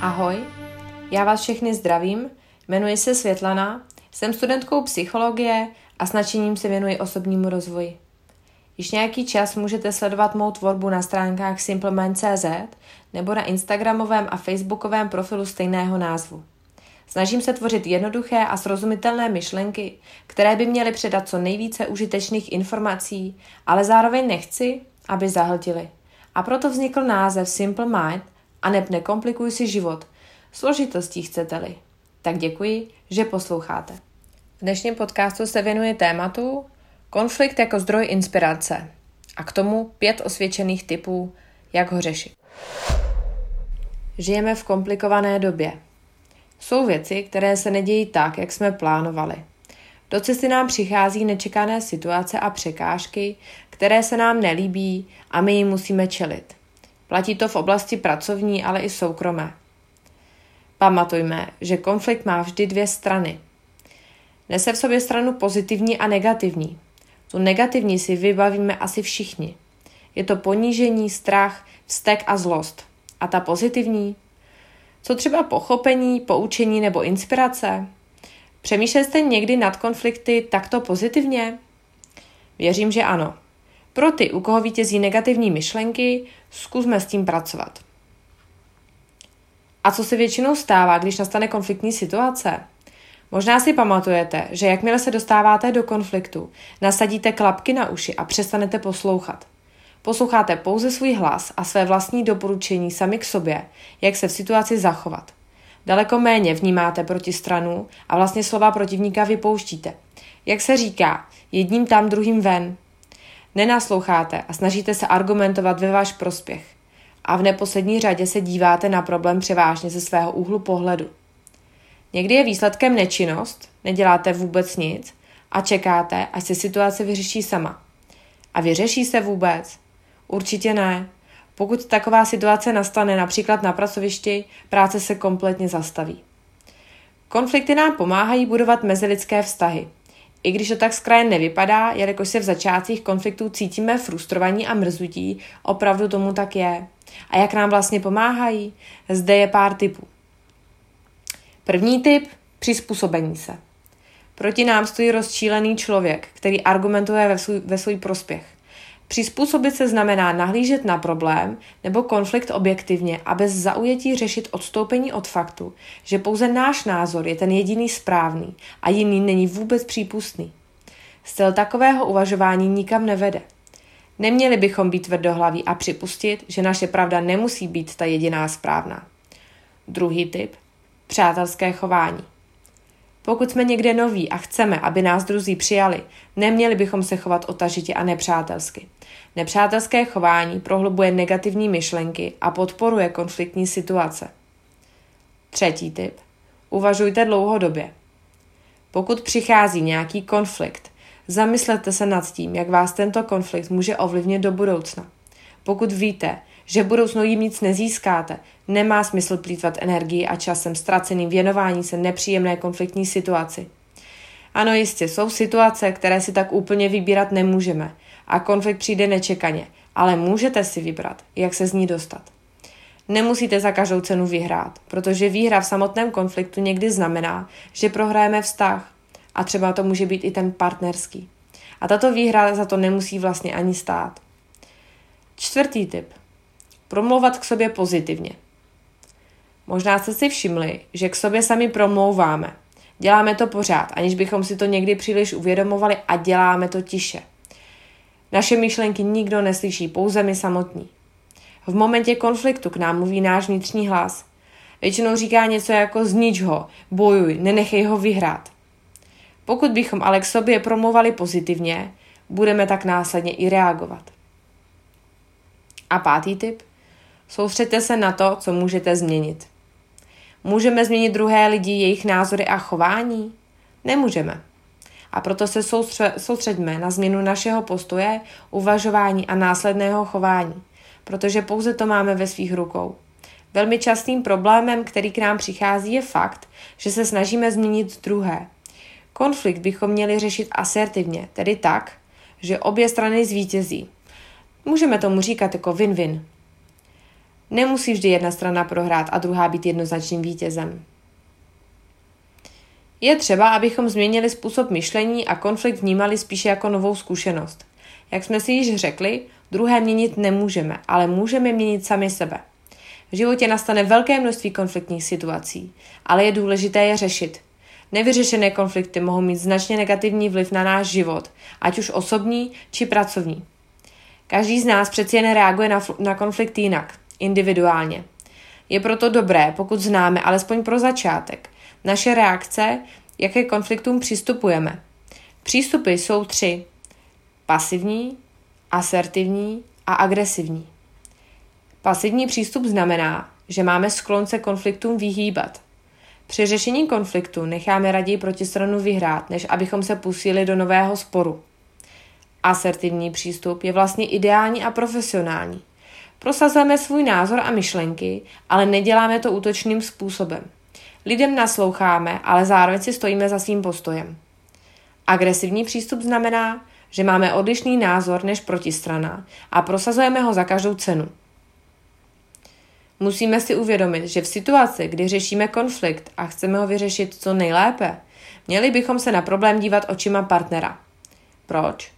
Ahoj, já vás všechny zdravím, jmenuji se Světlana, jsem studentkou psychologie a s nadšením se věnuji osobnímu rozvoji. Již nějaký čas můžete sledovat mou tvorbu na stránkách simplemind.cz nebo na Instagramovém a Facebookovém profilu stejného názvu. Snažím se tvořit jednoduché a srozumitelné myšlenky, které by měly předat co nejvíce užitečných informací, ale zároveň nechci, aby zahltily. A proto vznikl název Simple Mind a neb nekomplikuj si život. Složitostí chcete-li. Tak děkuji, že posloucháte. V dnešním podcastu se věnuje tématu konflikt jako zdroj inspirace a k tomu pět osvědčených typů, jak ho řešit. Žijeme v komplikované době. Jsou věci, které se nedějí tak, jak jsme plánovali. Do cesty nám přichází nečekané situace a překážky, které se nám nelíbí a my jim musíme čelit. Platí to v oblasti pracovní, ale i soukromé. Pamatujme, že konflikt má vždy dvě strany. Nese v sobě stranu pozitivní a negativní. Tu negativní si vybavíme asi všichni. Je to ponížení, strach, vztek a zlost. A ta pozitivní? Co třeba pochopení, poučení nebo inspirace? Přemýšleli jste někdy nad konflikty takto pozitivně? Věřím, že ano. Pro ty, u koho vítězí negativní myšlenky, zkusme s tím pracovat. A co se většinou stává, když nastane konfliktní situace? Možná si pamatujete, že jakmile se dostáváte do konfliktu, nasadíte klapky na uši a přestanete poslouchat. Posloucháte pouze svůj hlas a své vlastní doporučení sami k sobě, jak se v situaci zachovat. Daleko méně vnímáte proti stranu a vlastně slova protivníka vypouštíte. Jak se říká, jedním tam, druhým ven. Nenasloucháte a snažíte se argumentovat ve váš prospěch. A v neposlední řadě se díváte na problém převážně ze svého úhlu pohledu. Někdy je výsledkem nečinnost, neděláte vůbec nic a čekáte, až se situace vyřeší sama. A vyřeší se vůbec? Určitě ne. Pokud taková situace nastane například na pracovišti, práce se kompletně zastaví. Konflikty nám pomáhají budovat mezilidské vztahy. I když to tak z kraje nevypadá, jelikož se v začátcích konfliktů cítíme frustrovaní a mrzutí, opravdu tomu tak je. A jak nám vlastně pomáhají? Zde je pár typů. První typ – přizpůsobení se. Proti nám stojí rozčílený člověk, který argumentuje ve svůj, ve svůj prospěch. Přizpůsobit se znamená nahlížet na problém nebo konflikt objektivně a bez zaujetí řešit odstoupení od faktu, že pouze náš názor je ten jediný správný a jiný není vůbec přípustný. Styl takového uvažování nikam nevede. Neměli bychom být tvrdohlaví a připustit, že naše pravda nemusí být ta jediná správná. Druhý typ – přátelské chování. Pokud jsme někde noví a chceme, aby nás druzí přijali, neměli bychom se chovat otažitě a nepřátelsky. Nepřátelské chování prohlubuje negativní myšlenky a podporuje konfliktní situace. Třetí tip. Uvažujte dlouhodobě. Pokud přichází nějaký konflikt, zamyslete se nad tím, jak vás tento konflikt může ovlivnit do budoucna. Pokud víte, že v budoucnu jim nic nezískáte, nemá smysl plítvat energii a časem ztraceným věnování se nepříjemné konfliktní situaci. Ano, jistě, jsou situace, které si tak úplně vybírat nemůžeme a konflikt přijde nečekaně, ale můžete si vybrat, jak se z ní dostat. Nemusíte za každou cenu vyhrát, protože výhra v samotném konfliktu někdy znamená, že prohrajeme vztah a třeba to může být i ten partnerský. A tato výhra za to nemusí vlastně ani stát. Čtvrtý tip. Promlouvat k sobě pozitivně. Možná jste si všimli, že k sobě sami promlouváme. Děláme to pořád, aniž bychom si to někdy příliš uvědomovali a děláme to tiše. Naše myšlenky nikdo neslyší, pouze my samotní. V momentě konfliktu k nám mluví náš vnitřní hlas. Většinou říká něco jako znič ho, bojuj, nenechej ho vyhrát. Pokud bychom ale k sobě promluvali pozitivně, budeme tak následně i reagovat. A pátý tip? Soustřeďte se na to, co můžete změnit. Můžeme změnit druhé lidi, jejich názory a chování? Nemůžeme. A proto se soustředíme na změnu našeho postoje, uvažování a následného chování, protože pouze to máme ve svých rukou. Velmi častým problémem, který k nám přichází, je fakt, že se snažíme změnit druhé. Konflikt bychom měli řešit asertivně, tedy tak, že obě strany zvítězí. Můžeme tomu říkat jako win-win. Nemusí vždy jedna strana prohrát a druhá být jednoznačným vítězem. Je třeba, abychom změnili způsob myšlení a konflikt vnímali spíše jako novou zkušenost. Jak jsme si již řekli, druhé měnit nemůžeme, ale můžeme měnit sami sebe. V životě nastane velké množství konfliktních situací, ale je důležité je řešit. Nevyřešené konflikty mohou mít značně negativní vliv na náš život, ať už osobní či pracovní. Každý z nás přeci jen reaguje na, na konflikt jinak, individuálně. Je proto dobré, pokud známe alespoň pro začátek naše reakce, jaké konfliktům přistupujeme. Přístupy jsou tři. Pasivní, asertivní a agresivní. Pasivní přístup znamená, že máme sklon se konfliktům vyhýbat. Při řešení konfliktu necháme raději protistranu vyhrát, než abychom se pustili do nového sporu. Asertivní přístup je vlastně ideální a profesionální. Prosazujeme svůj názor a myšlenky, ale neděláme to útočným způsobem. Lidem nasloucháme, ale zároveň si stojíme za svým postojem. Agresivní přístup znamená, že máme odlišný názor než protistrana a prosazujeme ho za každou cenu. Musíme si uvědomit, že v situaci, kdy řešíme konflikt a chceme ho vyřešit co nejlépe, měli bychom se na problém dívat očima partnera. Proč?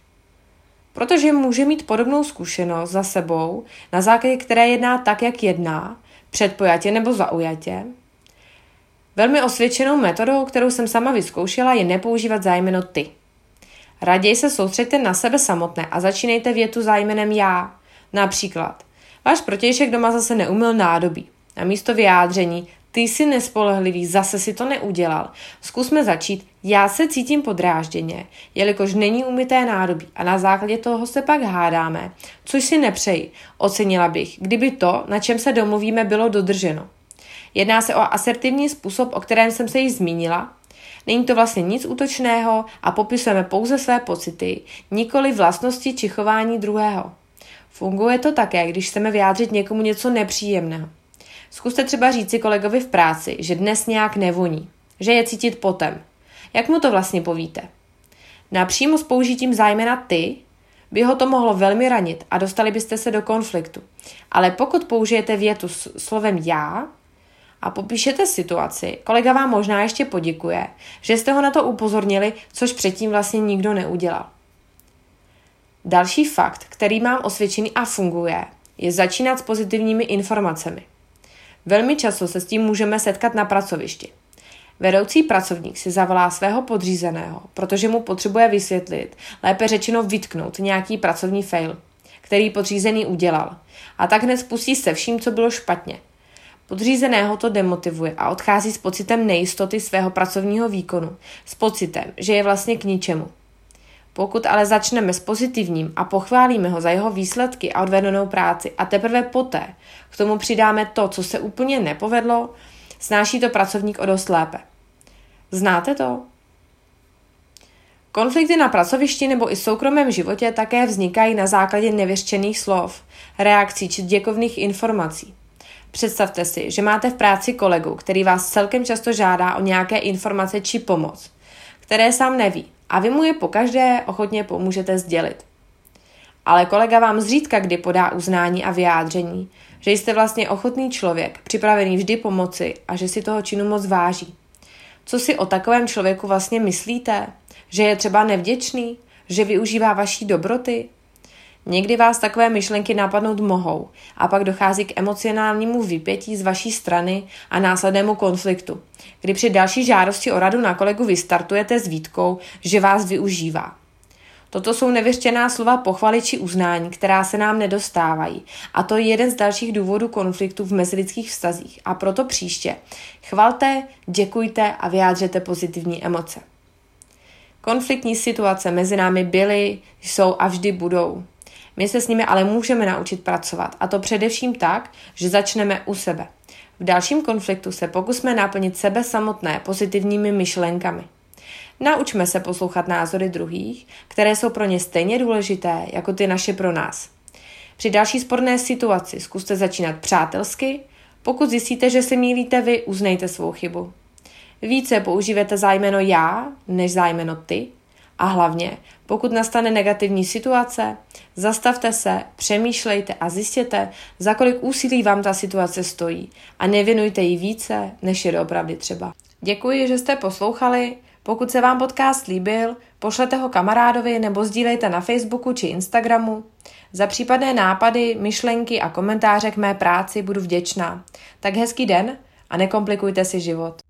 Protože může mít podobnou zkušenost za sebou, na základě které jedná tak, jak jedná, předpojatě nebo zaujatě. Velmi osvědčenou metodou, kterou jsem sama vyzkoušela, je nepoužívat zájmeno ty. Raději se soustřeďte na sebe samotné a začínejte větu zájmenem já. Například, váš protějšek doma zase neumil nádobí. Na místo vyjádření, ty jsi nespolehlivý, zase si to neudělal. Zkusme začít, já se cítím podrážděně, jelikož není umyté nádobí a na základě toho se pak hádáme, což si nepřeji. Ocenila bych, kdyby to, na čem se domluvíme, bylo dodrženo. Jedná se o asertivní způsob, o kterém jsem se již zmínila. Není to vlastně nic útočného a popisujeme pouze své pocity, nikoli vlastnosti či chování druhého. Funguje to také, když chceme vyjádřit někomu něco nepříjemného. Zkuste třeba říci kolegovi v práci, že dnes nějak nevoní, že je cítit potem. Jak mu to vlastně povíte? Napřímo s použitím zájmena ty by ho to mohlo velmi ranit a dostali byste se do konfliktu. Ale pokud použijete větu s slovem já a popíšete situaci, kolega vám možná ještě poděkuje, že jste ho na to upozornili, což předtím vlastně nikdo neudělal. Další fakt, který mám osvědčený a funguje, je začínat s pozitivními informacemi. Velmi často se s tím můžeme setkat na pracovišti. Vedoucí pracovník si zavolá svého podřízeného, protože mu potřebuje vysvětlit, lépe řečeno vytknout nějaký pracovní fail, který podřízený udělal. A tak hned spustí se vším, co bylo špatně. Podřízeného to demotivuje a odchází s pocitem nejistoty svého pracovního výkonu, s pocitem, že je vlastně k ničemu. Pokud ale začneme s pozitivním a pochválíme ho za jeho výsledky a odvedenou práci a teprve poté k tomu přidáme to, co se úplně nepovedlo, snáší to pracovník o dost lépe. Znáte to? Konflikty na pracovišti nebo i soukromém životě také vznikají na základě nevyřčených slov, reakcí či děkovných informací. Představte si, že máte v práci kolegu, který vás celkem často žádá o nějaké informace či pomoc, které sám neví a vy mu je pokaždé ochotně pomůžete sdělit. Ale kolega vám zřídka kdy podá uznání a vyjádření, že jste vlastně ochotný člověk, připravený vždy pomoci a že si toho činu moc váží. Co si o takovém člověku vlastně myslíte? Že je třeba nevděčný? Že využívá vaší dobroty? Někdy vás takové myšlenky napadnout mohou a pak dochází k emocionálnímu vypětí z vaší strany a následnému konfliktu, kdy při další žádosti o radu na kolegu vystartujete s výtkou, že vás využívá. Toto jsou nevyřčená slova pochvaly či uznání, která se nám nedostávají. A to je jeden z dalších důvodů konfliktu v mezilidských vztazích. A proto příště chvalte, děkujte a vyjádřete pozitivní emoce. Konfliktní situace mezi námi byly, jsou a vždy budou. My se s nimi ale můžeme naučit pracovat a to především tak, že začneme u sebe. V dalším konfliktu se pokusme naplnit sebe samotné pozitivními myšlenkami. Naučme se poslouchat názory druhých, které jsou pro ně stejně důležité jako ty naše pro nás. Při další sporné situaci zkuste začínat přátelsky, pokud zjistíte, že se mílíte vy, uznejte svou chybu. Více používejte zájmeno já než zájmeno ty A hlavně, pokud nastane negativní situace, zastavte se, přemýšlejte a zjistěte, za kolik úsilí vám ta situace stojí a nevěnujte jí více, než je doopravdy třeba. Děkuji, že jste poslouchali. Pokud se vám podcast líbil, pošlete ho kamarádovi nebo sdílejte na Facebooku či Instagramu. Za případné nápady, myšlenky a komentáře k mé práci budu vděčná. Tak hezký den a nekomplikujte si život.